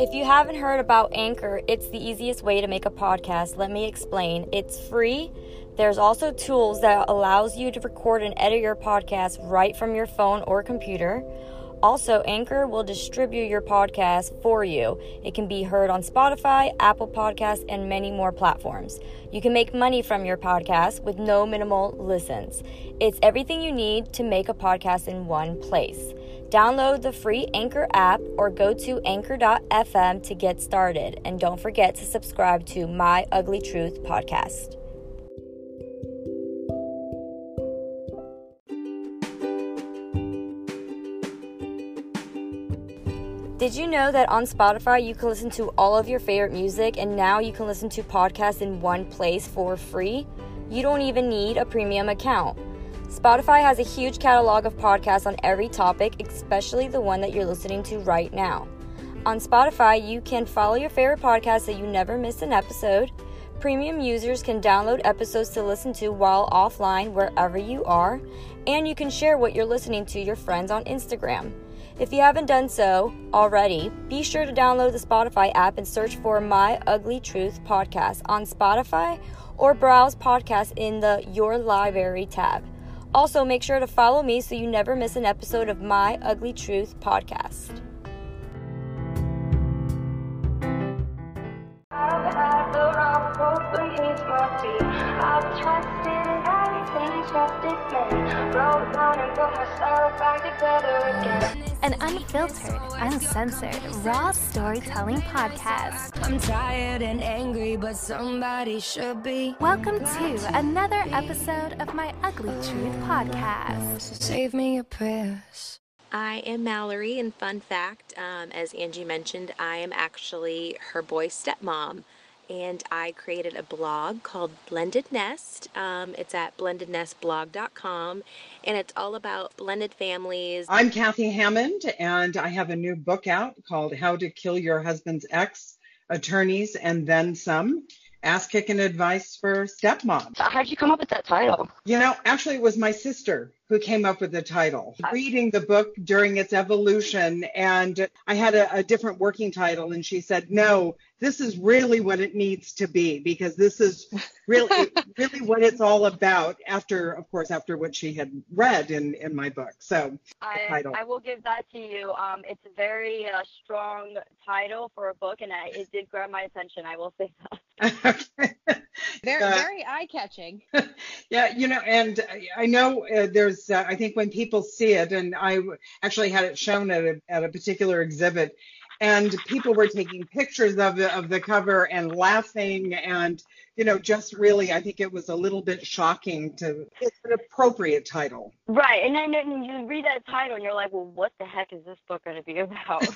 If you haven't heard about Anchor, it's the easiest way to make a podcast. Let me explain. It's free. There's also tools that allows you to record and edit your podcast right from your phone or computer. Also, Anchor will distribute your podcast for you. It can be heard on Spotify, Apple Podcasts, and many more platforms. You can make money from your podcast with no minimal listens. It's everything you need to make a podcast in one place. Download the free Anchor app or go to anchor.fm to get started. And don't forget to subscribe to My Ugly Truth podcast. Did you know that on Spotify you can listen to all of your favorite music and now you can listen to podcasts in one place for free? You don't even need a premium account. Spotify has a huge catalog of podcasts on every topic, especially the one that you're listening to right now. On Spotify, you can follow your favorite podcast so you never miss an episode. Premium users can download episodes to listen to while offline wherever you are, and you can share what you're listening to your friends on Instagram. If you haven't done so already, be sure to download the Spotify app and search for My Ugly Truth podcast on Spotify or browse podcasts in the Your Library tab. Also, make sure to follow me so you never miss an episode of My Ugly Truth podcast. Trusted everything, trusted An unfiltered, uncensored, raw storytelling podcast. I'm tired and angry, but somebody should be. Welcome to another episode of my Ugly Truth podcast. Save me your prayers. I am Mallory, and fun fact, um, as Angie mentioned, I am actually her boy's stepmom. And I created a blog called Blended Nest. Um, it's at blendednestblog.com, and it's all about blended families. I'm Kathy Hammond, and I have a new book out called How to Kill Your Husband's Ex Attorneys and Then Some Ass Kicking Advice for Stepmom. How'd you come up with that title? You know, actually, it was my sister who came up with the title. Reading the book during its evolution, and I had a, a different working title, and she said, No, this is really what it needs to be because this is really really what it's all about after of course after what she had read in in my book so I. I will give that to you. Um, it's a very uh, strong title for a book, and I, it did grab my attention. I will say that. okay. Very, Uh, very eye catching. yeah you know and i know uh, there's uh, i think when people see it and i actually had it shown at a, at a particular exhibit and people were taking pictures of the of the cover and laughing and you know just really i think it was a little bit shocking to it's an appropriate title right, and then then you read that title, and you're like, well, what the heck is this book going to be about?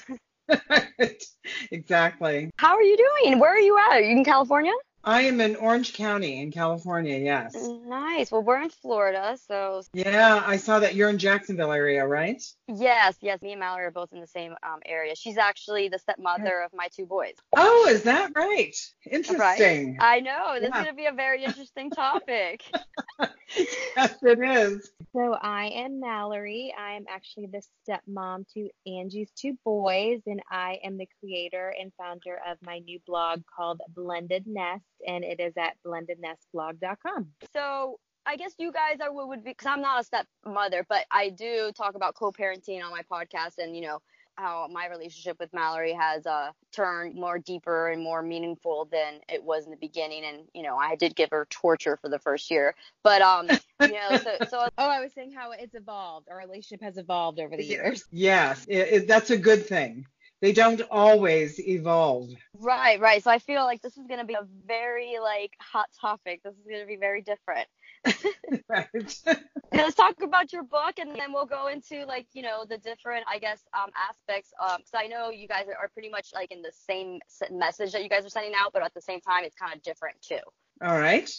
exactly How are you doing? Where are you at? Are you in California? I am in orange county in california yes Nice. Well, we're in Florida, so yeah i saw that you're in jacksonville area right yes, yes. Me and Mallory are both in the same um, area. She's actually the stepmother of my two boys. oh is that right interesting I know. This Yeah. is going to be a very interesting topic. yes it is So I am Mallory. I am actually the stepmom to Angie's two boys, and I am the creator and founder of my new blog called Blended Nest, and it is at blendednestblog.com. So I guess you guys are what would be because I'm not a stepmother, but I do talk about co-parenting on my podcast, and you know how my relationship with Mallory has uh, turned more deeper and more meaningful than it was in the beginning. And you know I did give her torture for the first year, but um you know so so Oh, I was saying how it's evolved. Our relationship has evolved over the years. Yes, it, it, that's a good thing. They don't always evolve. right right. So I feel like this is gonna be a very like hot topic. This is gonna be very different. Right. let's talk about your book and then we'll go into like you know the different i guess um aspects um because i know you guys are pretty much like in the same message that you guys are sending out but at the same time it's kind of different too All right.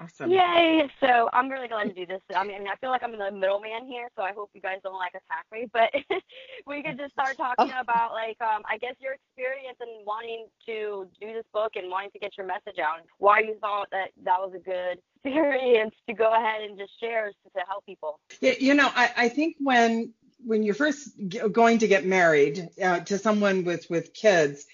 Awesome. yay. So i'm really glad to do this. I mean, I mean i feel like i'm the middleman here so i hope you guys don't like attack me but we could just start talking about like um i guess your experience and wanting to do this book and wanting to get your message out and why you thought that that was a good experience to go ahead and just share to, to help people. Yeah, You know, I, I think when when you're first g- going to get married uh, to someone with with kids,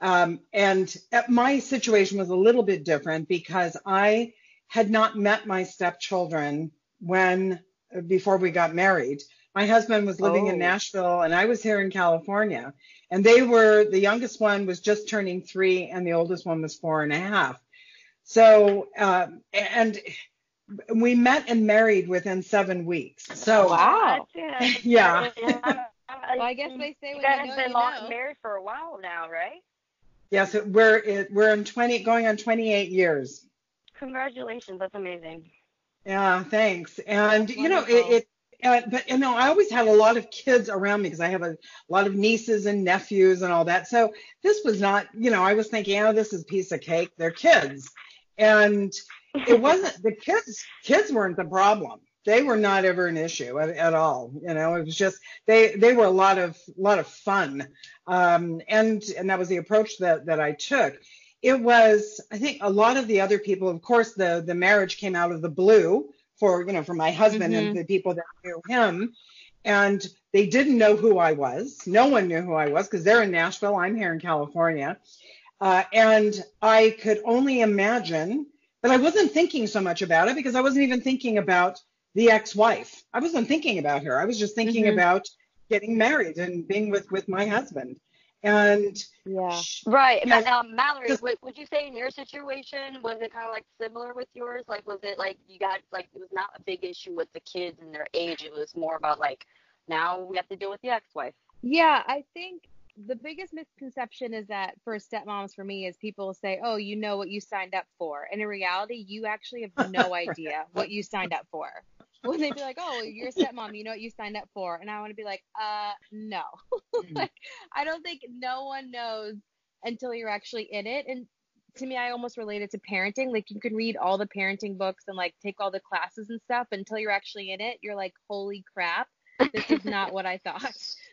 um, and uh, my situation was a little bit different because I had not met my stepchildren when before we got married. My husband was living in Oh. Nashville and I was here in California. And they were the youngest one was just turning three and the oldest one was four and a half. So um, and we met and married within seven weeks. So Wow. That's. Yeah. Well, I guess they say you when guys you know, have been you long, know. married for a while now, right? yes, it, we're it, we're in 20 going on 28 years. Congratulations. That's amazing. Yeah, thanks. And That's you know, it, it uh, but you know, I always had a lot of kids around me because I have a lot of nieces and nephews and all that. So this was not, you know, I was thinking, oh, this is a piece of cake. They're kids, and it wasn't. The kids, kids weren't the problem. They were not ever an issue at, at all. You know, it was just they they were a lot of a lot of fun, um, and and that was the approach that that I took it was i think a lot of the other people of course the the marriage came out of the blue for you know for my husband and the people that knew him. And they didn't know who i was. No one knew who i was because they're in nashville. I'm here in california. Uh, and i could only imagine but i wasn't thinking so much about it because i wasn't even thinking about the ex-wife. I wasn't thinking about her. I was just thinking Mhm. about getting married and being with with my husband and Yeah. Right. Yeah. Ma- um, Mallory, Just- would, would you say in your situation, was it kind of like similar with yours? Like, was it like you got, like, it was not a big issue with the kids and their age. It was more about, like, now we have to deal with the ex wife. Yeah, I think the biggest misconception is that for stepmoms for me is people say, "Oh, you know what you signed up for," and in reality, you actually have no idea what you signed up for. When they be like, "Oh, you're a stepmom, you know what you signed up for," and I want to be like, "Uh, no." like, I don't think no one knows until you're actually in it. And to me, I almost relate it to parenting. Like you can read all the parenting books and like take all the classes and stuff until you're actually in it. You're like, "Holy crap, this is not what I thought."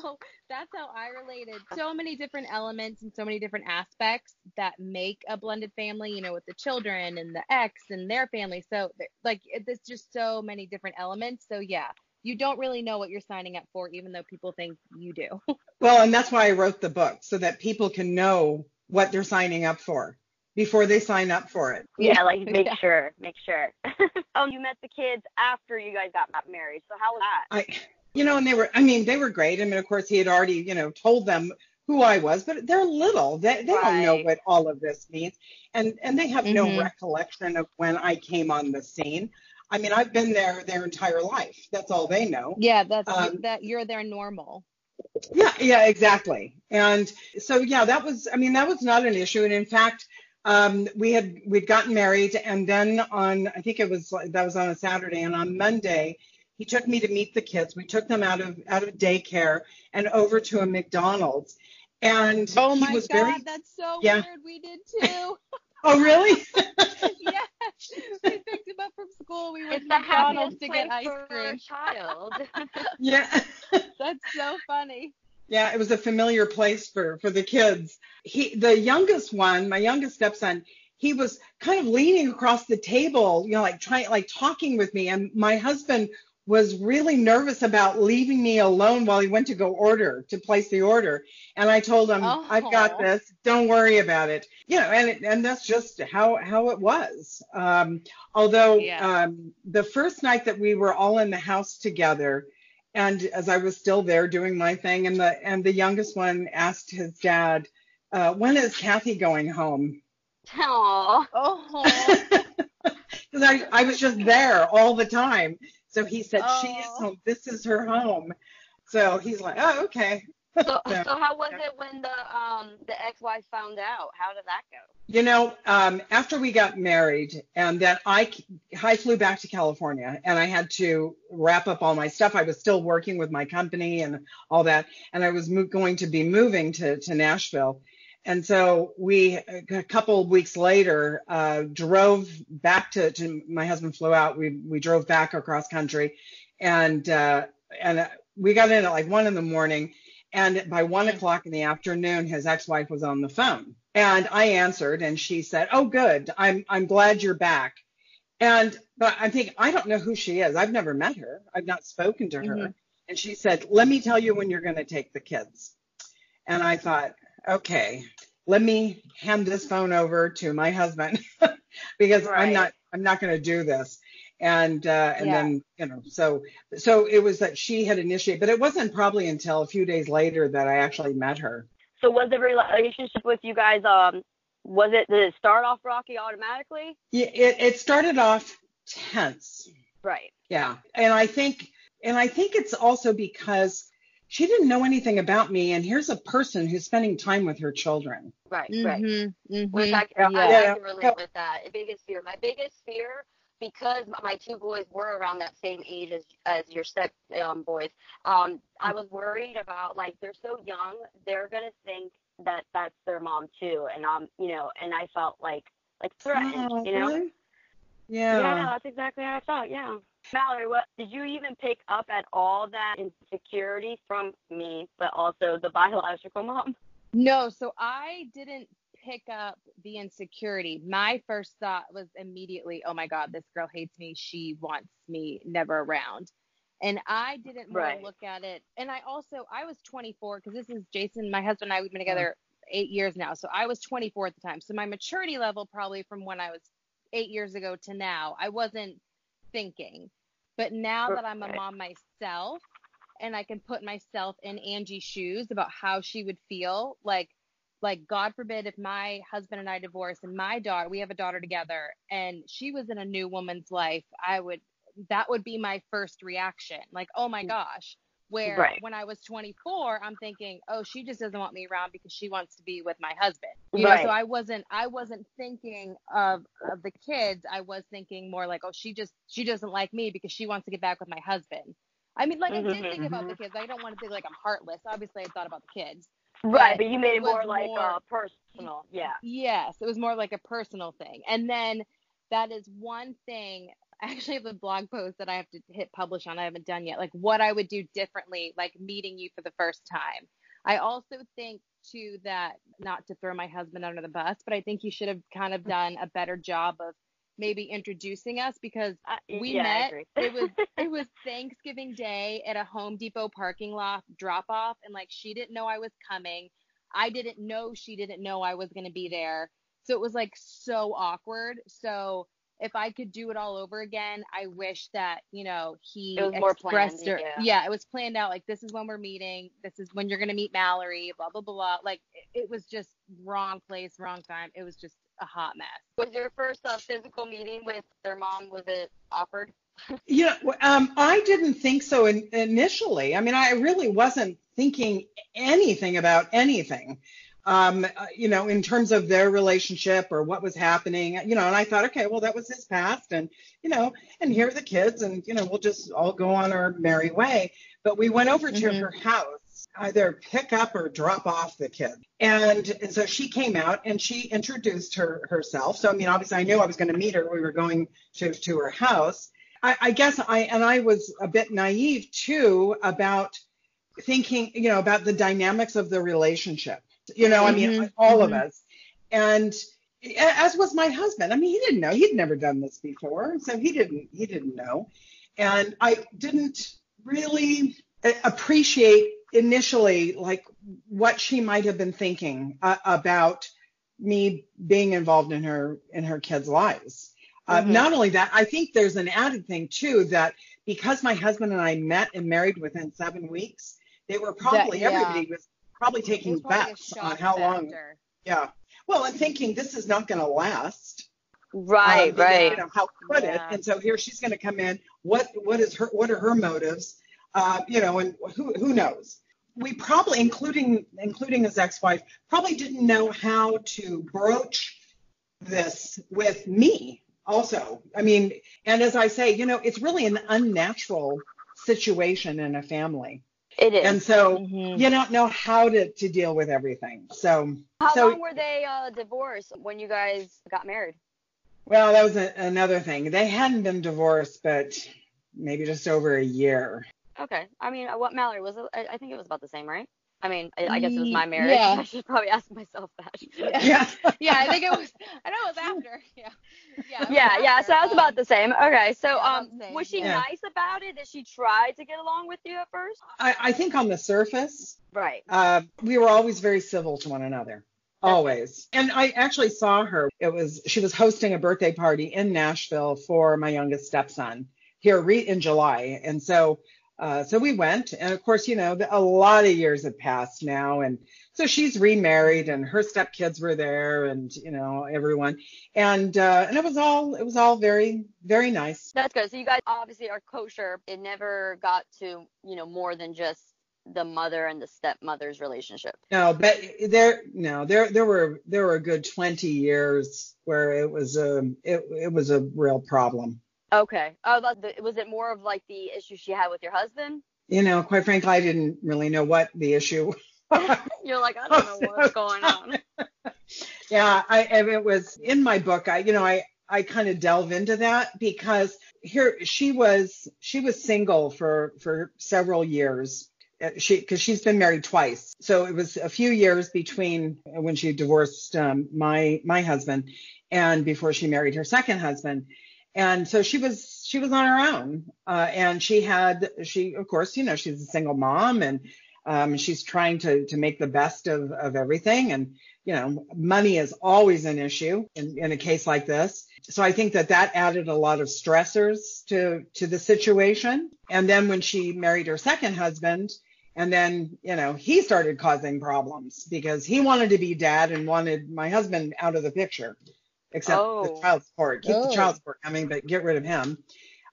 So that's how I related. So many different elements and so many different aspects that make a blended family, you know, with the children and the ex and their family. So, like, it- there's just so many different elements. So, yeah, you don't really know what you're signing up for, even though people think you do. Well, and that's why I wrote the book so that people can know what they're signing up for before they sign up for it. Yeah, like, make Yeah. sure, make sure. oh, you met the kids after you guys got married. So, how was that? I, you know, and they were, I mean, they were great. I mean, of course, he had already, you know, told them who I was, but they're little. They, they don't know what all of this means. And, and they have no Mhm. recollection of when I came on the scene. I mean, I've been there their entire life. That's all they know. yeah, that's Um, that you're their normal. Yeah, yeah, exactly. And so, yeah, that was, I mean, that was not an issue. And in fact, um, we had, we'd gotten married and then on, I think it was, that was on a Saturday and on Monday, he took me to meet the kids. We took them out of, out of daycare and over to a McDonald's. And Oh he my was God, very, that's so yeah. weird. We did too. oh, really? yeah, we picked him up from school. We went It's to the McDonald's to get ice for a cream. child. yeah. That's so funny. Yeah, it was a familiar place for for the kids. He, the youngest one, my youngest stepson, he was kind of leaning across the table, you know, like trying, like talking with me. And my husband was really nervous about leaving me alone while he went to go order to place the order. And I told him, I've got Oh. this. Don't worry about it. You know, and and that's just how how it was. Um, although Yeah. um, the first night that we were all in the house together, and as I was still there doing my thing, and the and the youngest one asked his dad, uh, "When is Kathy going home?" Aw. Oh, Because I I was just there all the time. So he said, "She is Oh. home. This is her home." So he's like, "Oh, okay." So, Yeah. so how was it when the um the ex-wife found out? How did that go? You know, um, after we got married, and then I, I flew back to California, and I had to wrap up all my stuff. I was still working with my company and all that, and I was mo- going to be moving to to Nashville, and so we a couple of weeks later uh, drove back to, to my husband flew out. We we drove back across country, and uh, and uh, we got in at like one in the morning. And by one o'clock in the afternoon, his ex-wife was on the phone. And I answered and she said, Oh, good. I'm I'm glad you're back. And but I think I don't know who she is. I've never met her. I've not spoken to her. Mhm. And she said, Let me tell you when you're going to take the kids. And I thought, okay, let me hand this phone over to my husband because I'm not I'm not going to do this. And uh, and Yeah. then you know so so it was that she had initiated, but it wasn't probably until a few days later that I actually met her. So was the relationship with you guys um was it did it start off rocky automatically? Yeah, it, it started off tense. Right. Yeah. And I think and I think it's also because she didn't know anything about me and here's a person who's spending time with her children. Right. Right. Mm-hmm, Which I, mm-hmm. I, Yeah. I can relate with that. Biggest fear. My biggest fear, because my two boys were around that same age as as your step um, boys, um, I was worried about like they're so young, they're gonna think that that's their mom too, and um, you know, and I felt like like threatened, Oh, you know. really? Yeah, Yeah. that's exactly how I felt. Yeah. Mallory, what did you even pick up at all that insecurity from me, but also the biological mom? No, so I didn't pick up the insecurity. My first thought was immediately, oh my God, this girl hates me. She wants me never around. And I didn't more Right. look at it. And I also, I was 24 because this is Jason, my husband and I, we've been together eight years now. So I was 24 at the time. So my maturity level, probably from when I was eight years ago to now, I wasn't thinking. But now that I'm a mom myself, and I can put myself in Angie's shoes about how she would feel. Like, like God forbid if my husband and I divorce and my daughter, we have a daughter together, and she was in a new woman's life, I would, that would be my first reaction. Like, oh my mm. gosh. Where Right. when I was 24, I'm thinking, oh, she just doesn't want me around because she wants to be with my husband. You know, Right. so I wasn't, I wasn't thinking of of the kids. I was thinking more like, oh, she just, she doesn't like me because she wants to get back with my husband. I mean, like I did think about the kids. I don't want to think like I'm heartless. Obviously, I thought about the kids. Right, But but you made it it more like more- uh personal. Yeah. Yes, it was more like a personal thing. And then that is one thing. I actually have a blog post that I have to hit publish on. I haven't done yet. Like what I would do differently, like meeting you for the first time. I also think too that not to throw my husband under the bus, but I think you should have kind of done a better job of maybe introducing us because we yeah, met. it was it was Thanksgiving Day at a Home Depot parking lot drop off, and like she didn't know I was coming. I didn't know she didn't know I was gonna be there. So it was like so awkward. So if I could do it all over again, I wish that, you know, he It was more expressed planned, or- yeah. it was planned out like this is when we're meeting, this is when you're gonna meet Mallory, blah blah blah. blah. Like it, it was just wrong place, wrong time. It was just a hot mess. Was your first uh, physical meeting with their mom was it awkward? Yeah, um, I didn't think so in, initially. I mean, I really wasn't thinking anything about anything, um, uh, you know, in terms of their relationship or what was happening, you know. And I thought, okay, well, that was his past, and you know, and here are the kids, and you know, we'll just all go on our merry way. But we went over to Mhm. her house, either pick up or drop off the kid, and, and so she came out and she introduced her herself. So I mean, obviously, I knew I was going to meet her. We were going to to her house. I, I guess I and I was a bit naive too about thinking, you know, about the dynamics of the relationship. You know, I mean, Mhm, all of mhm. us, and as was my husband. I mean, he didn't know; he'd never done this before, so he didn't he didn't know, and I didn't really appreciate initially like what she might have been thinking uh, about me being involved in her in her kids' lives. Uh, Mhm. Not only that, I think there's an added thing too that because my husband and I met and married within seven weeks, they were probably yeah. everybody was probably taking was probably a bets on shock how long. Yeah. Well, and thinking this is not going to last. Right, Um, right. You know, how could Yeah. it? And so here she's going to come in. What what is her? What are her motives? Uh, you know, and who who knows? We probably, including including his ex-wife, probably didn't know how to broach this with me. Also, I mean, and as I say, you know, it's really an unnatural situation in a family, It is. and so Mhm. you don't know how to to deal with everything. So How so long were they uh, divorced when you guys got married? Well, that was a, another thing. They hadn't been divorced, but maybe just over a year. Okay. I mean, what Mallory was it? I think it was about the same, right? I mean, I, I guess it was my marriage. Yeah. I should probably ask myself that. Yeah. yeah, I think it was. I know it was after. Yeah. Yeah. it was yeah, yeah. So after, I was um, about the same. Okay, so yeah, um, same, was she yeah. nice about it? Did she try to get along with you at first? I, I think on the surface, Right. uh, we were always very civil to one another. Always. And I actually saw her. It was she was hosting a birthday party in Nashville for my youngest stepson here re- in July. And so uh, so we went, and of course, you know, a lot of years have passed now, and so she's remarried, and her stepkids were there, and you know, everyone, and uh, and it was all it was all very very nice. That's good. So you guys obviously are kosher. It never got to you know more than just the mother and the stepmother's relationship. No, but there no there there were there were a good 20 years where it was a it, it was a real problem. Okay. Oh, the, was it more of like the issue she had with your husband? You know, quite frankly, I didn't really know what the issue. You're like, I don't know what's going on. yeah, I it was in my book. I you know I I kind of delve into that because here she was she was single for for several years. Uh, She because she's been married twice, so it was a few years between when she divorced um, my my husband and before she married her second husband. And so she was she was on her own, uh, and she had she of course you know she's a single mom and um, she's trying to to make the best of of everything. And you know money is always an issue in, in a case like this. So i think that that added a lot of stressors to to the situation. And then when she married her second husband and then you know he started causing problems because he wanted to be dad and wanted my husband out of the picture except the Oh. child support keep Oh. the child support coming but get rid of him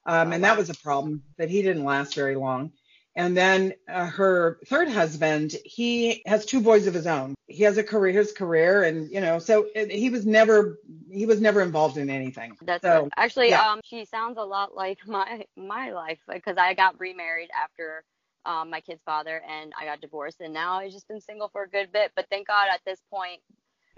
um, and that was a problem but he didn't last very long and then uh, her third husband, he has two boys of his own. He has a career, his career, and you know, so it, he was never he was never involved in anything. That's so good. actually yeah. um she sounds a lot like my my life because I got remarried after um my kid's father and I got divorced and now I've just been single for a good bit. But thank God at this point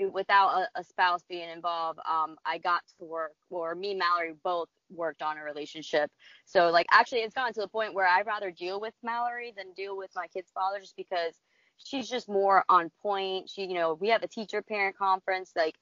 without a, a spouse being involved, um, I got to work, or me and Mallory both worked on a relationship. So, like, actually, it's gotten to the point where I'd rather deal with Mallory than deal with my kid's father just because she's just more on point. She, you know, we have a teacher parent conference, like,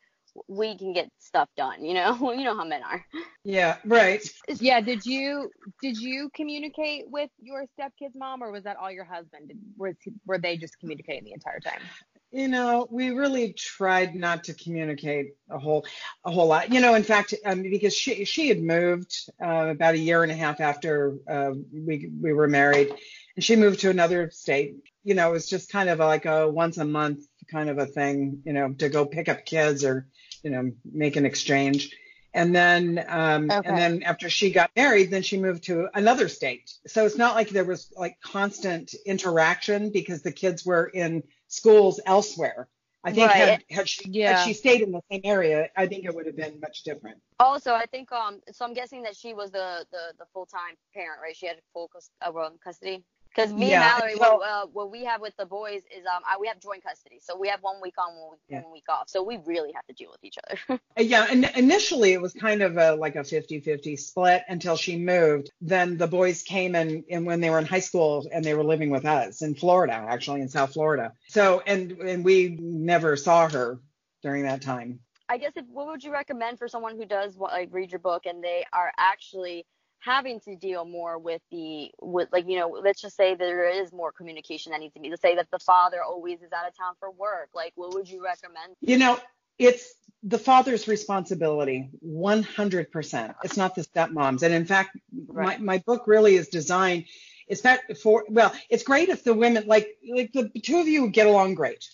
we can get stuff done, you know? you know how men are. yeah, right. Yeah. Did you did you communicate with your stepkid's mom, or was that all your husband? Did, was were they just communicating the entire time? You know, we really tried not to communicate a whole a whole lot. You know, in fact, um, because she she had moved uh, about a year and a half after uh, we we were married, and she moved to another state. You know, it was just kind of like a once a month kind of a thing. You know, to go pick up kids or you know make an exchange. And then, um, Okay. and then after she got married, then she moved to another state. So it's not like there was like constant interaction because the kids were in schools elsewhere. I think Right. had, had she Yeah. had she stayed in the same area, I think it would have been much different. Also, I think, um, so I'm guessing that she was the, the, the full time parent, right? She had full cus- uh, custody. Because me Yeah, and Mallory, well- what, uh, what we have with the boys is um, I, we have joint custody. So we have one week on, one week, Yeah. one week off. So we really have to deal with each other. Uh, Yeah, and initially it was kind of a like a 50-50 split until she moved. Then the boys came in and when they were in high school and they were living with us in Florida, actually in South Florida. So and and we never saw her during that time. I guess if, what would you recommend for someone who does like read your book and they are actually having to deal more with the with like you know let's just say there is more communication that needs to be let's say that the father always is out of town for work like what would you recommend You know, it's the father's responsibility 100%. It's not the stepmom's. And in fact, Right. my, my book really is designed it's not for well, it's great if the women like like the two of you get along great.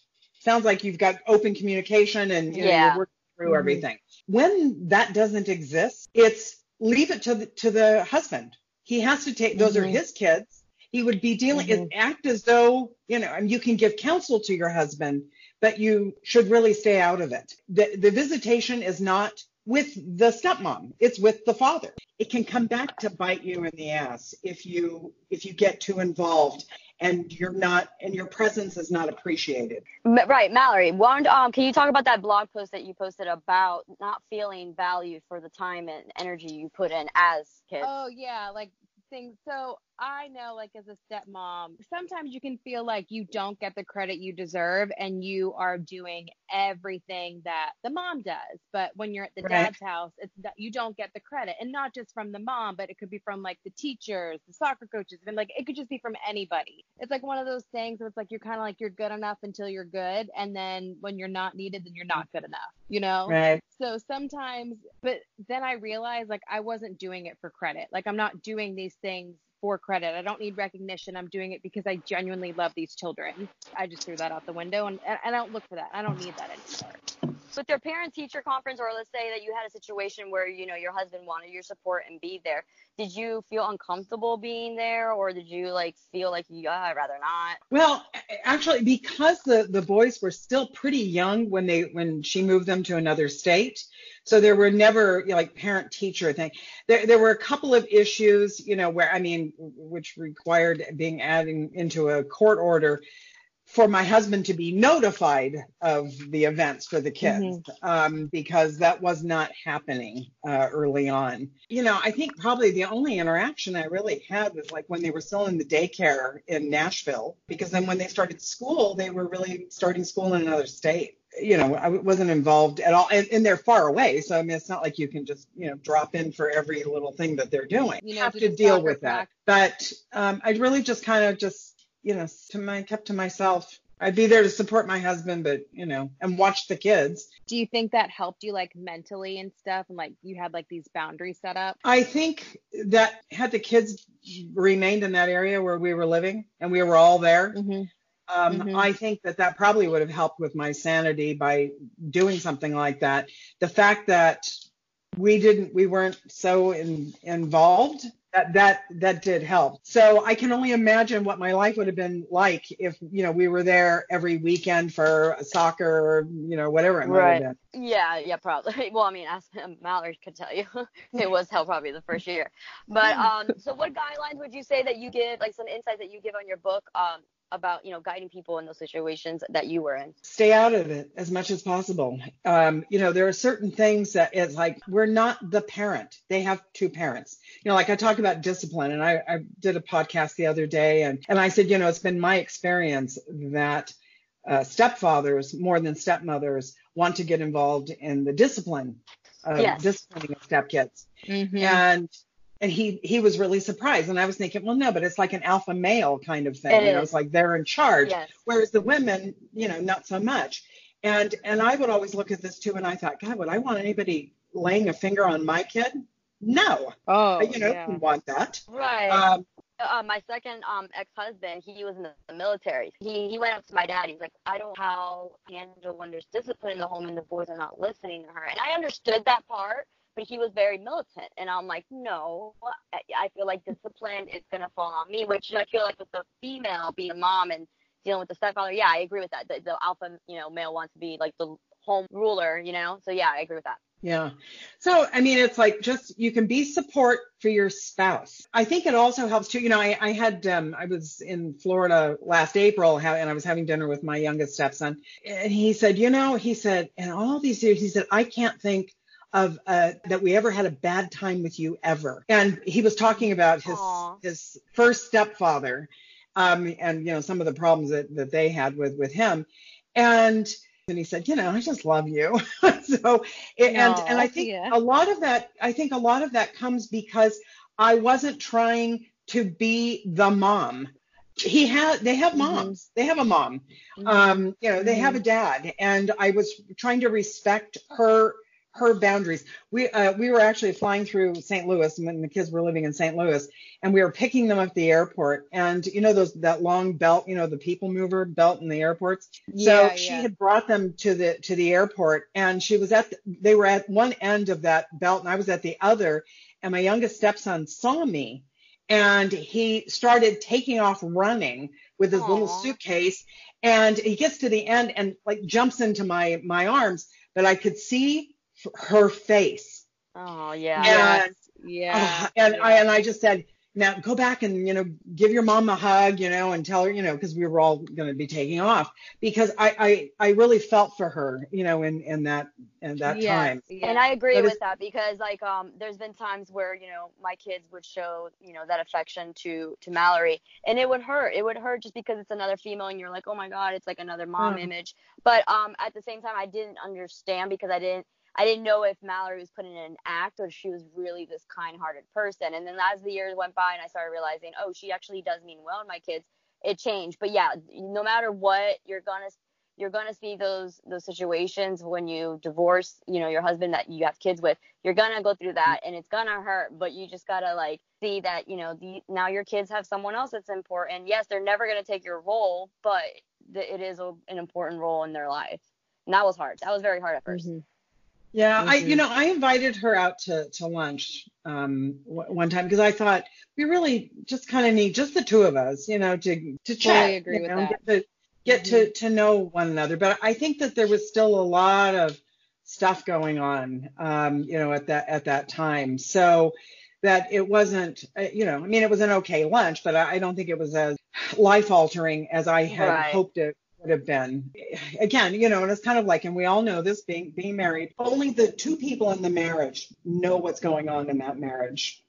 Sounds like you've got open communication and you know, Yeah. you're working through mm-hmm. everything. When that doesn't exist, it's leave it to the to the husband. He has to take those are mm-hmm. his kids. He would be dealing it act as though, you know, and you can give counsel to your husband, but you should really stay out of it. The the visitation is not with the stepmom, it's with the father. It can come back to bite you in the ass if you if you get too involved and you're not and your presence is not appreciated. Right mallory one um can you talk about that blog post that you posted about not feeling valued for the time and energy you put in as kids Oh yeah, like things. So I know, like, as a stepmom, sometimes you can feel like you don't get the credit you deserve and you are doing everything that the mom does. But when you're at the Right. dad's house, it's that you don't get the credit. And not just from the mom, but it could be from like the teachers, the soccer coaches, and like it could just be from anybody. It's like one of those things where it's like you're kind of like you're good enough until you're good. And then when you're not needed, then you're not good enough, you know? Right. So sometimes, but then I realized like I wasn't doing it for credit. Like I'm not doing these things for credit. I don't need recognition. I'm doing it because I genuinely love these children. I just threw that out the window and, and I don't look for that. I don't need that anymore. with their parent teacher conference or let's say that you had a situation where you know your husband wanted your support and be there did you feel uncomfortable being there or did you like feel like yeah i'd rather not Well, actually, because the the boys were still pretty young when they when she moved them to another state, so there were never you know, like parent teacher thing. There there were a couple of issues, you know, where I mean, which required being adding into a court order for my husband to be notified of the events for the kids um, because that was not happening uh, early on. You know, I think probably the only interaction I really had was like when they were still in the daycare in Nashville, because then when they started school, they were really starting school in another state. You know, I wasn't involved at all, and, and they're far away, so I mean, it's not like you can just you know drop in for every little thing that they're doing. You know, have to deal with that. But um, I really just kind of just you know to my kept to myself. I'd be there to support my husband, but you know, and watch the kids. Do you think that helped you like mentally and stuff and like you had like these boundaries set up? I think that had the kids remained in that area where we were living and we were all there, Mm-hmm. Um, Mhm. I think that that probably would have helped with my sanity by doing something like that. The fact that we didn't, we weren't so in, involved. That, that that did help. So I can only imagine what my life would have been like if you know we were there every weekend for soccer or you know whatever it might Right. have been. yeah yeah probably well i mean as mallory could tell you it was hell probably the first year but um so what guidelines would you say that you give like some insights that you give on your book um about you know guiding people in those situations that you were in stay out of it as much as possible. Um, you know, there are certain things that it's like we're not the parent. They have two parents. You know, like I talk about discipline, and I, I did a podcast the other day, and and I said, you know, it's been my experience that uh, stepfathers more than stepmothers want to get involved in the discipline of Yes. disciplining of stepkids Mm-hmm. and and he he was really surprised. And i was thinking well no but it's like an alpha male kind of thing. It you know is. it's like they're in charge. Yes. Whereas the women you know not so much. And and i would always look at this too and i thought god would i want anybody laying a finger on my kid? No. Oh, you know yeah. wouldn't want that. Right. Um uh, my second um ex-husband he was in the, the military. He he went up to my dad. He's like i don't know how to handle when there's discipline in the home and the boys are not listening to her. And i understood that part but he was very militant and i'm like no i, feel like discipline is going to fall on me which i feel like with the female being a mom and dealing with the stepfather yeah i agree with that the, the alpha you know male wants to be like the home ruler you know so yeah i agree with that Yeah. So, I mean, it's like just you can be support for your spouse. I think it also helps too. You know, I, I had, um, I was in Florida last April and I was having dinner with my youngest stepson. And he said, you know, he said, and all these years, he said, I can't think of uh, that we ever had a bad time with you ever. And he was talking about his Aw. his first stepfather, um, and you know some of the problems that, that they had with with him, and and he said, you know, I just love you. so and and I think yeah. a lot of that I think a lot of that comes because I wasn't trying to be the mom. He had they have moms. They have a mom. Um, you know, they have a dad and I was trying to respect her her boundaries. We uh, we were actually flying through St. Louis when the kids were living in St. Louis and we were picking them up at the airport and you know those that long belt, you know, the people mover belt in the airports. Yeah, So Yeah, she had brought them to the to the airport and she was at the, they were at one end of that belt and I was at the other and my youngest stepson saw me and he started taking off running with his little suitcase and he gets to the end and like jumps into my my arms but I could see her face oh yeah and yeah. uh, and yeah. I and I just said, now go back and you know give your mom a hug you know and tell her you know because we were all going to be taking off because I, I i really felt for her you know in in that in that Yes, time yeah. And I agree But with that because like um there's been times where, you know, my kids would show, you know, that affection to to Mallory and it would hurt. It would hurt just because it's another female and you're like, "Oh my god, it's like another mom Mhm. image." But um at the same time I didn't understand because I didn't I didn't know if Mallory was putting in an act or she was really this kind-hearted person. And then as the years went by and I started realizing, "Oh, she actually does mean well to my kids." It changed. But yeah, no matter what, you're to you're to see those those situations when you divorce you know your husband that you have kids with you're to go through that and it's to hurt but you just got to like see that you know the now your kids have someone else that's important yes they're never to take your role but it is a, an important role in their life and that was hard that was very hard at 1st Yeah, I you know I invited her out to to lunch um w- one time because I thought we really just kind of need just the two of us, you know, to to chat, agree with know, that. get to get to to know one another. But I think that there was still a lot of stuff going on, um, you know, at that at that time. So that it wasn't, uh, you know, I mean, it was an okay lunch, but I, I don't think it was as life altering as I had Right. hoped it would have been. Again, you know, and it's kind of like, and we all know this being being married, only the two people in the marriage know what's going on in that marriage.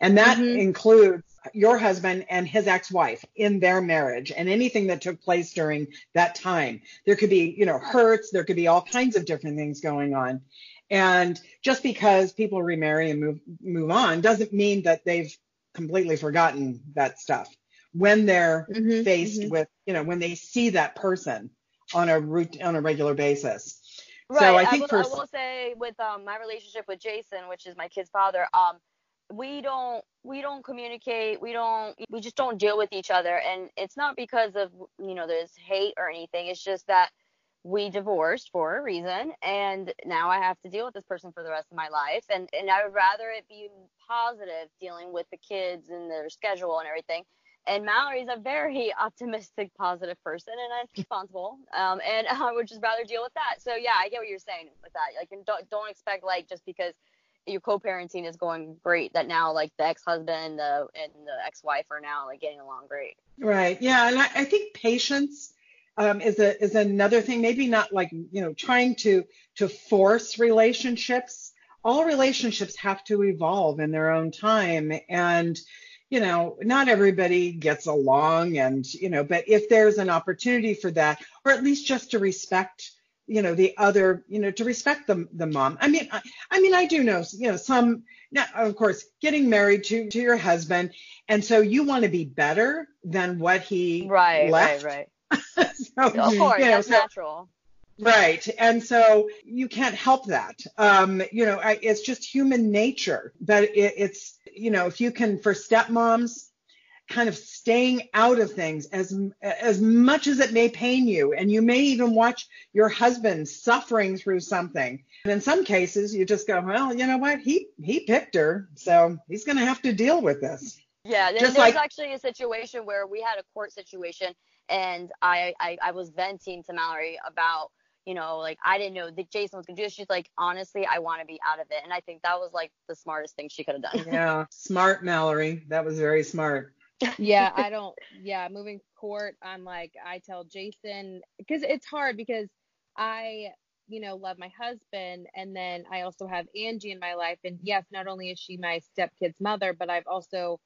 And that Mhm. includes your husband and his ex-wife in their marriage and anything that took place during that time. There could be, you know, hurts, there could be all kinds of different things going on. And just because people remarry and move move on doesn't mean that they've completely forgotten that stuff. When they're Mhm, faced mhm. with, you know, when they see that person on a root on a regular basis. Right. So I I, think will, for I will say with um, my relationship with Jason, which is my kid's father, um, we don't we don't communicate. We don't we just don't deal with each other, and it's not because of you know there's hate or anything. It's just that we divorced for a reason, and now I have to deal with this person for the rest of my life, and and I would rather it be positive dealing with the kids and their schedule and everything. And Mallory's a very optimistic, positive person, and I'm responsible. Um, and I would just rather deal with that. So yeah, I get what you're saying with that. Like, don't don't expect like just because your co-parenting is going great that now like the ex-husband and the and the ex-wife are now like getting along great. Right. Yeah, and I, I think patience um, is a is another thing. Maybe not like you know trying to to force relationships. All relationships have to evolve in their own time, and you know not everybody gets along, and you know. But if there's an opportunity for that, or at least just to respect you know the other you know to respect the the mom i mean i, I mean i do know you know some now, of course getting married to to your husband and so you want to be better than what he Right, left. right, so, right. Of course, you know, that's so- natural. Right. And so you can't help that. Um, you know, I, it's just human nature that it, it's, you know, if you can, for stepmoms, kind of staying out of things as as much as it may pain you and you may even watch your husband suffering through something and in some cases you just go well you know what he he picked her so he's going to have to deal with this Yeah, there, Just there was like- actually a situation where we had a court situation, and I, I I was venting to Mallory about you know like I didn't know that Jason was gonna do this. She's like, honestly, I want to be out of it, and I think that was like the smartest thing she could have done. yeah smart mallory that was very smart yeah, I don't. Yeah, moving court, I'm like, I tell Jason because it's hard because I, you know, love my husband, and then I also have Angie in my life, and yes, not only is she my stepkid's mother, but I've also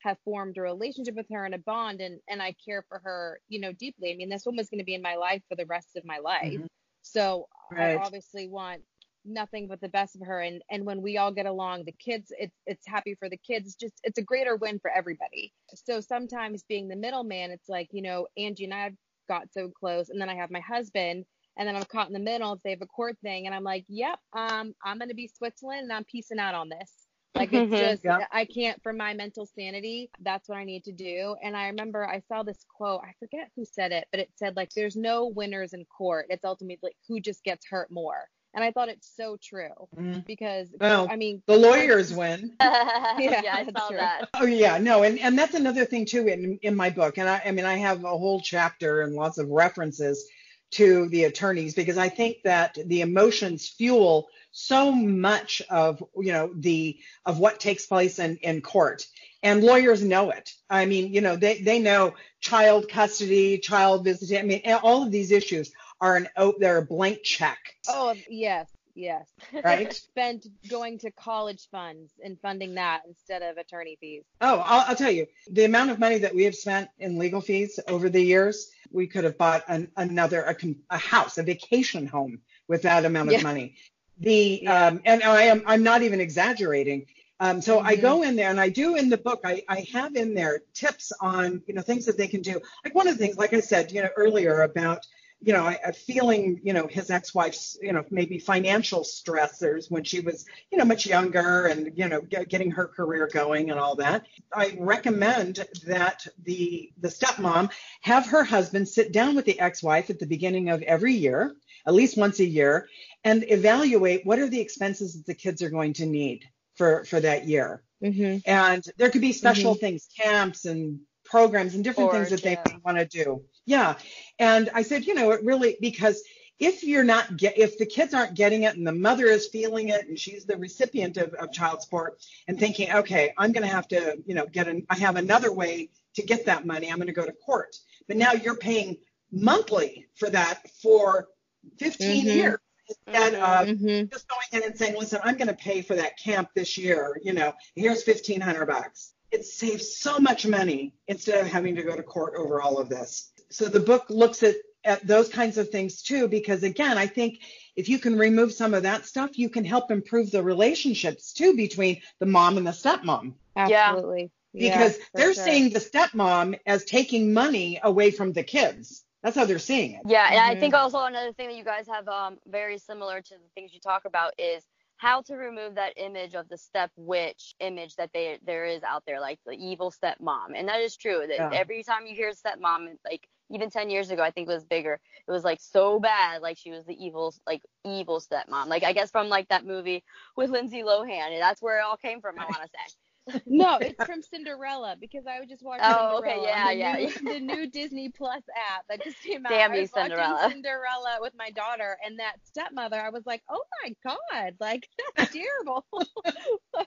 have formed a relationship with her and a bond, and and I care for her, you know, deeply. I mean, this woman's going to be in my life for the rest of my life, Mhm. So Right. I obviously want nothing but the best of her. And and when we all get along the kids it's it's happy for the kids. Just it's a greater win for everybody. So sometimes being the middleman it's like you know angie and i've got so close and then i have my husband and then i'm caught in the middle if they have a court thing and i'm like yep um i'm going to be switzerland and i'm piecing out on this like it's just Yep. i can't for my mental sanity that's what i need to do and i remember i saw this quote i forget who said it but it said like there's no winners in court it's ultimately like who just gets hurt more and i thought it's so true Mhm. because Well, i mean the lawyers win yeah, I that's saw true. that. Oh yeah, no, and and that's another thing too in in my book, and I I mean I have a whole chapter and lots of references to the attorneys because I think that the emotions fuel so much of you know the of what takes place in in court, and lawyers know it. I mean, you know, they, they know child custody, child visiting. I mean, all of these issues are an oh, they're a blank check. Oh yes, yes. Right. Spent going to college funds and funding that instead of attorney fees. Oh, I'll, I'll tell you, the amount of money that we have spent in legal fees over the years, we could have bought an, another a, a house, a vacation home with that amount of Yeah. money. The Yeah. um, and I am I'm not even exaggerating. Um, so I Mhm. go in there and I do in the book, I, I have in there tips on, you know, things that they can do. Like one of the things, like I said, you know, earlier about, you know, I, I feeling, you know, his ex-wife's, you know, maybe financial stressors when she was, you know, much younger and, you know, get, getting her career going and all that. I recommend that the, the stepmom have her husband sit down with the ex-wife at the beginning of every year, at least once a year, and evaluate what are the expenses that the kids are going to need for, for that year. Mm-hmm. And there could be special things, camps and programs and different things that they yeah. may want to do. Yeah. And I said, you know, it really because if you're not get if the kids aren't getting it and the mother is feeling it and she's the recipient of, of child support and thinking, okay, I'm gonna have to, you know, get an I have another way to get that money. I'm gonna go to court. But now you're paying monthly for that for 15 Mhm. years instead of Mm-hmm. just going in and saying, listen, I'm going to pay for that camp this year. You know, here's 1500 bucks. It saves so much money instead of having to go to court over all of this. So the book looks at, at those kinds of things too, because again, I think if you can remove some of that stuff, you can help improve the relationships too between the mom and the stepmom. Yeah. Absolutely. Because for they're sure. seeing the stepmom as taking money away from the kids. That's how they're seeing it. Yeah, and I Mhm. think also another thing that you guys have um very similar to the things you talk about is how to remove that image of the step witch image that they there is out there, like the evil stepmom. And that is true. That Yeah. every time you hear stepmom, like even ten years ago, I think it was bigger. It was like so bad, like she was the evil, like evil stepmom. Like I guess from like that movie with Lindsay Lohan, and that's where it all came from. I want to say. No, it's from Cinderella because I was just watching Oh, okay, Cinderella. yeah, the yeah, New, the new Disney Plus app that just came out. Damn I was watching Cinderella. Cinderella with my daughter and that stepmother. I was like, oh my god, like that's terrible. like,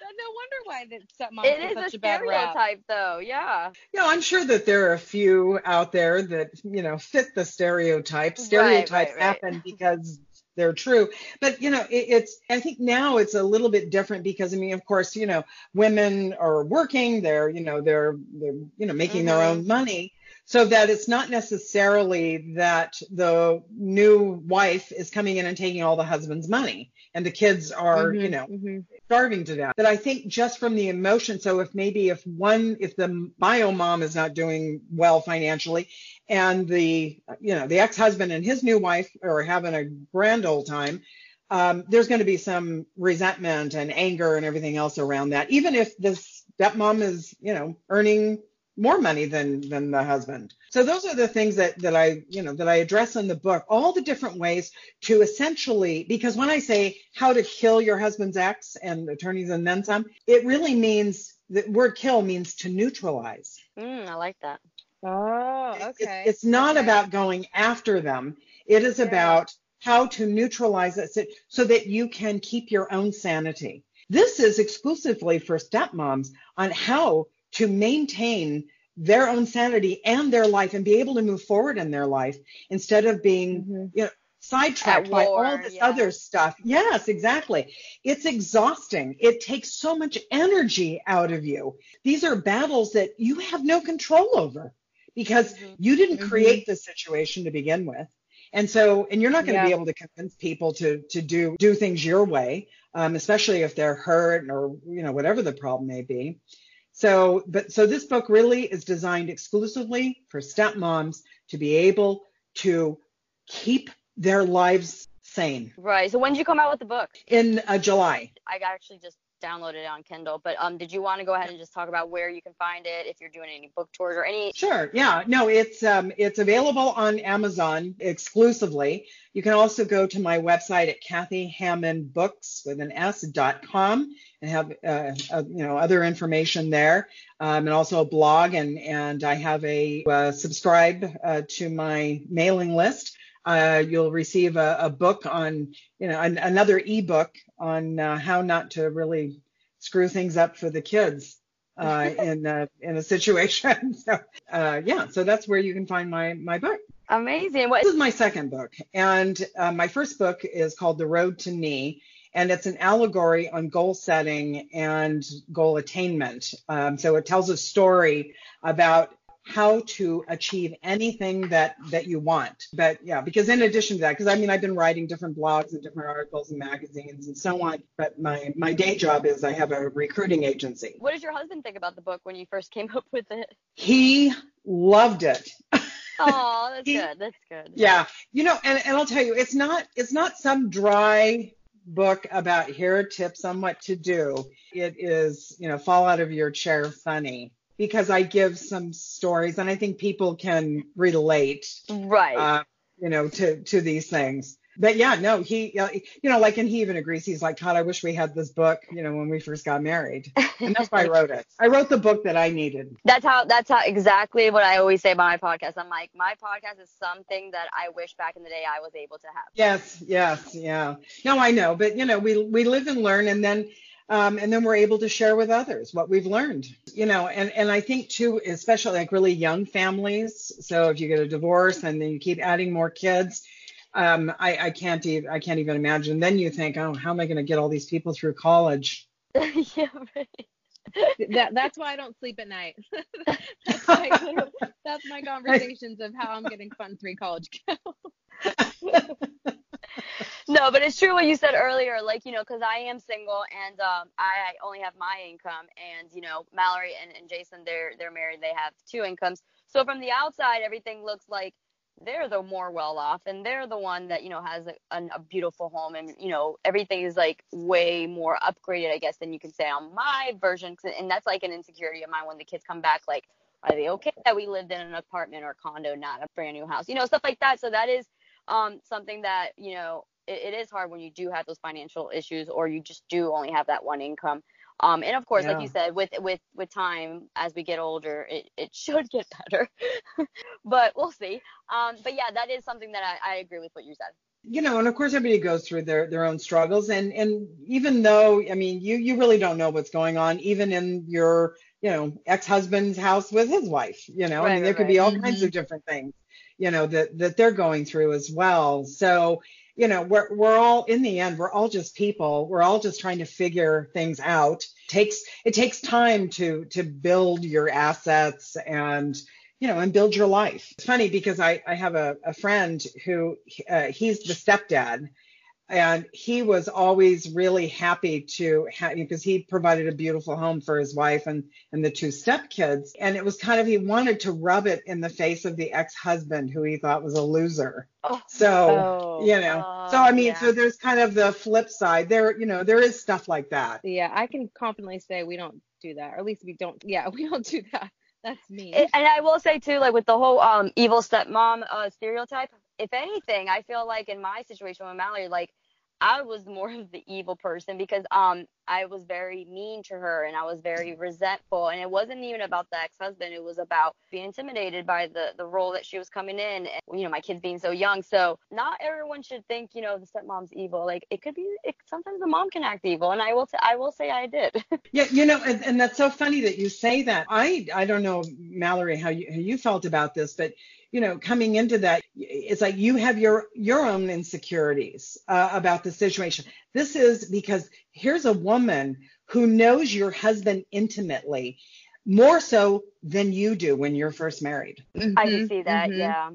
no wonder why that stepmom It has is such a a bad rap. stereotype, though. Yeah. Yeah, I'm sure that there are a few out there that, you know, fit the stereotype. Right, Stereotypes right, right. happen because they're true. But, you know, it, it's, I think now it's a little bit different because, I mean, of course, you know, women are working, they're, you know, they're, they're, you know, making their Mm-hmm. own money. So that it's not necessarily that the new wife is coming in and taking all the husband's money and the kids are, Mhm, you know, mhm. starving to death. But I think just from the emotion, so if maybe if one, if the bio mom is not doing well financially, and the, you know, the ex-husband and his new wife are having a grand old time, um, there's going to be some resentment and anger and everything else around that. Even if the stepmom is, you know, earning more money than than the husband. So those are the things that that I, you know, that I address in the book. All the different ways to essentially because when I say how to kill your husband's ex and attorneys and then some, it really means the word kill means to neutralize. Mm, I like that. Oh, It's- okay. It's, not okay. about going after them. It is Yeah. about how to neutralize it so- so that you can keep your own sanity. This is exclusively for stepmoms on how to maintain their own sanity and their life and be able to move forward in their life instead of being Mhm. you know sidetracked At by all this yeah. other stuff yes exactly it's exhausting it takes so much energy out of you these are battles that you have no control over because Mhm. you didn't Mhm. create the situation to begin with and so and you're not going to Yeah. be able to convince people to to do do things your way um, especially if they're hurt or you know whatever the problem may be so but so this book really is designed exclusively for stepmoms to be able to keep their lives sane Right. So when did you come out with the book? in uh, july I actually just downloaded it on Kindle. But um, did you want to go ahead and just talk about where you can find it, if you're doing any book tours or any? Sure. Yeah. No, it's um, it's available on Amazon exclusively. You can also go to my website at Kathy Hammond Books with an S dot com and have uh, uh, you know other information there, um, and also a blog. And and I have a uh, subscribe uh, to my mailing list. Uh, you'll receive a, a book on you know an, another ebook on uh, how not to really screw things up for the kids uh, in uh, in a situation. So uh, yeah, so that's where you can find my my book. Amazing. What This is my second book, and uh, my first book is called The Road to Me, and it's an allegory on goal setting and goal attainment. Um, so it tells a story about how to achieve anything that that you want. But yeah, because in addition to that, because I mean I've been writing different blogs and different articles and magazines and so on. But my my day job is I have a recruiting agency. what does your husband think about the book when you first came up with it? He loved it. Oh, that's He- good. That's good. Yeah, you know, and, and I'll tell you, it's not it's not some dry book about here are tips on what to do. It is, you know, fall out of your chair funny because I give some stories and I think people can relate, Right. uh, you know, to to these things. But yeah, no, he, you know, like, and he even agrees. He's like, God, I wish we had this book, you know, when we first got married. And that's why I wrote it. I wrote the book that I needed. That's how that's how exactly what I always say about my podcast. I'm like, my podcast is something that I wish back in the day I was able to have. Yes, yes, yeah. No, I know, but you know, we we live and learn, and then um, and then we're able to share with others what we've learned. You know, and and I think too, especially like really young families. So if you get a divorce and then you keep adding more kids, um, I I can't even I can't even imagine. Then you think, oh, how am I going to get all these people through college? yeah, right. that that's why I don't sleep at night. that's, my, that's my conversations of how I'm getting fun three college gals. No, but it's true what you said earlier. Like, you know, because I am single and um, I only have my income, and you know, Mallory and, and Jason, they're they're married. They have two incomes. So from the outside, everything looks like they're the more well off, and they're the one that you know has a, a beautiful home, and you know, everything is like way more upgraded, I guess, than you can say on my version. And that's like an insecurity of mine when the kids come back, like, are they okay that we lived in an apartment or condo, not a brand new house, you know, stuff like that. So that is um, something that you know it, it is hard when you do have those financial issues or you just do only have that one income. Um, and of course, like you said, with with with time as we get older, it, it should get better, but we'll see. Um, but yeah, that is something that I, I agree with what you said. you know, and of course everybody goes through their their own struggles, and and even though I mean you you really don't know what's going on, even in your you know ex-husband's house with his wife, you know, I Right, mean there right, could be right. all kinds of different things, you know, that that they're going through as well. So you know we're we're all in the end we're all just people we're all just trying to figure things out it takes it takes time to to build your assets and you know, and build your life. It's funny because I, I have a, a friend who uh, he's the stepdad and he was always really happy to have because he provided a beautiful home for his wife and and the two stepkids and it was kind of he wanted to rub it in the face of the ex-husband who he thought was a loser Oh, so Oh, you know uh, so i mean yeah. so there's kind of the flip side there you know there is stuff like that Yeah, I can confidently say we don't do that, or at least we don't. Yeah, we don't do that. That's me. And I will say too, like with the whole um evil stepmom uh, stereotype, if anything, I feel like in my situation with Mallory, like I was more of the evil person because um I was very mean to her and I was very resentful, and it wasn't even about the ex-husband. It was about being intimidated by the the role that she was coming in, and you know my kids being so young. So not everyone should think you know the stepmom's evil. Like it could be, it, sometimes the mom can act evil, and I will t- I will say I did. Yeah, you know, and, and that's so funny that you say that. I I don't know, Mallory, how you how you felt about this, but you know, coming into that, it's like you have your your own insecurities uh, about the situation. This is because here's a woman who knows your husband intimately, more so than you do when you're first married. I Mhm, can see that, mhm. yeah.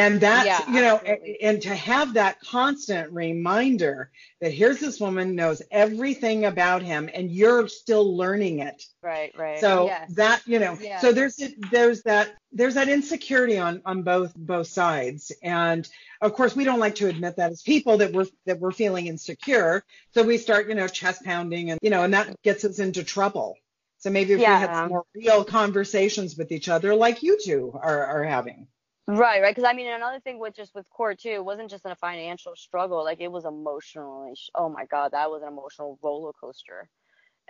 And that's, Yeah, you know, and, absolutely. and to have that constant reminder that here's this woman knows everything about him and you're still learning it. Right, right. So Yes. that, you know, Yes. so there's there's that there's that insecurity on on both both sides. And of course we don't like to admit that as people that we're that we're feeling insecure. So we start, you know, chest pounding and you know, and that gets us into trouble. So maybe if we had some more real conversations with each other like you two are, are having. Right, right. Because I mean, another thing with just with court too, it wasn't just in a financial struggle. Like it was emotionally. sh- Oh my God, that was an emotional roller coaster.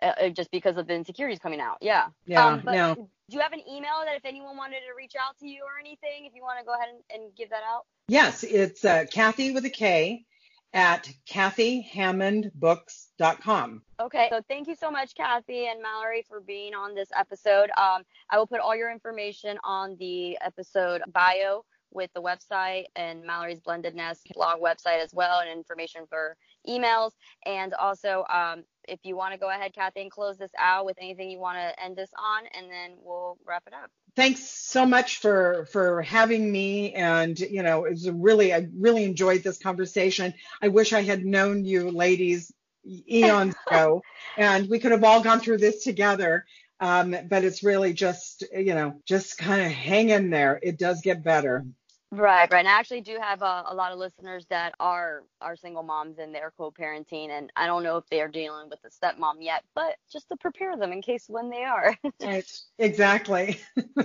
Uh, uh, just because of the insecurities coming out. Yeah. Yeah, Um, but no. do you have an email that if anyone wanted to reach out to you or anything, if you want to go ahead and, and give that out? Yes, it's uh, Kathy with a K at kathyhammondbooks.com. Okay, so thank you so much, Kathy and Mallory, for being on this episode. Um, I will put all your information on the episode bio with the website and Mallory's Blended Nest blog website as well, and information for emails. And also, um, if you want to go ahead, Kathy, and close this out with anything you want to end this on, and then we'll wrap it up. Thanks so much for for having me, and you know, it was a really I really enjoyed this conversation. I wish I had known you, ladies, eons ago, and we could have all gone through this together. Um, but it's really just you know just kind of hang in there. It does get better. Right, right. And I actually do have a, a, lot of listeners that are are single moms and they're co-parenting, and I don't know if they are dealing with a stepmom yet, but just to prepare them in case when they are. exactly.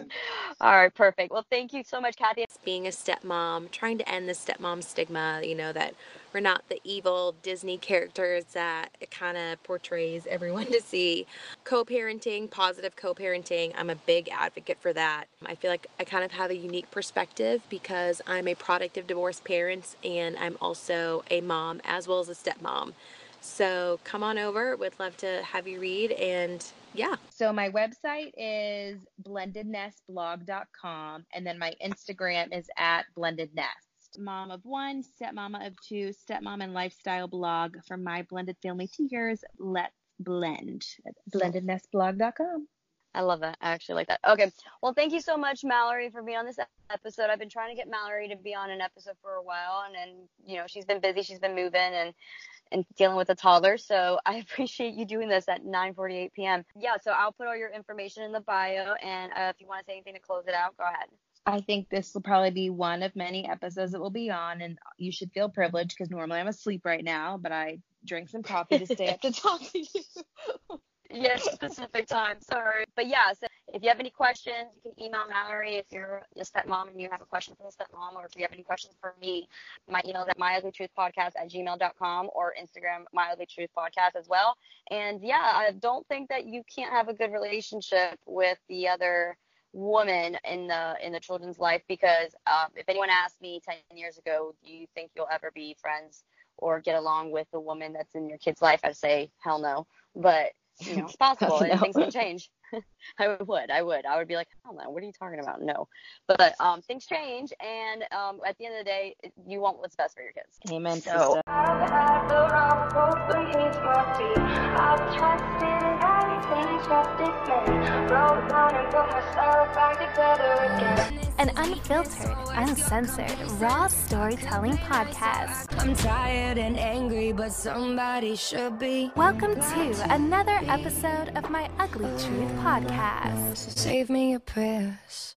All right, perfect. Well, thank you so much, Kathy. Being a stepmom, trying to end the stepmom stigma, you know that we're not the evil Disney characters that it kind of portrays everyone to see. Co parenting, positive co parenting, I'm a big advocate for that. I feel like I kind of have a unique perspective because I'm a product of divorced parents and I'm also a mom as well as a stepmom. So come on over. Would love to have you read and yeah. So my website is blendednestblog.com and then my Instagram is at blendednest mom of one, stepmama of two, stepmom and lifestyle blog from my blended family to yours. Let's blend. Blendednestblog.com. I love that. I actually like that. Okay. Well, thank you so much, Mallory, for being on this episode. I've been trying to get Mallory to be on an episode for a while, and then you know she's been busy. She's been moving and and dealing with a toddler. So I appreciate you doing this at 9:48 p.m. Yeah. So I'll put all your information in the bio, and uh, if you want to say anything to close it out, go ahead. I think this will probably be one of many episodes that will be on, and you should feel privileged because normally I'm asleep right now, but I drink some coffee to stay up to talk to you. yes, specific time. Sorry, but yeah. So if you have any questions, you can email Mallory if you're a stepmom and you have a question for the stepmom, or if you have any questions for me, my email is at myuglytruthpodcast at gmail.com or Instagram myuglytruthpodcast as well. And yeah, I don't think that you can't have a good relationship with the other woman in the in the children's life because um, if anyone asked me 10 years ago do you think you'll ever be friends or get along with the woman that's in your kid's life i'd say hell no but you know it's possible and things can change I would, I would, I would be like, hell no, what are you talking about? No, but um, things change, and um, at the end of the day, you want what's best for your kids. Amen. So. An unfiltered, uncensored, raw storytelling podcast. I'm tired and angry, but somebody should be. Welcome to another episode of my Ugly Truth podcast. Save me your prayers.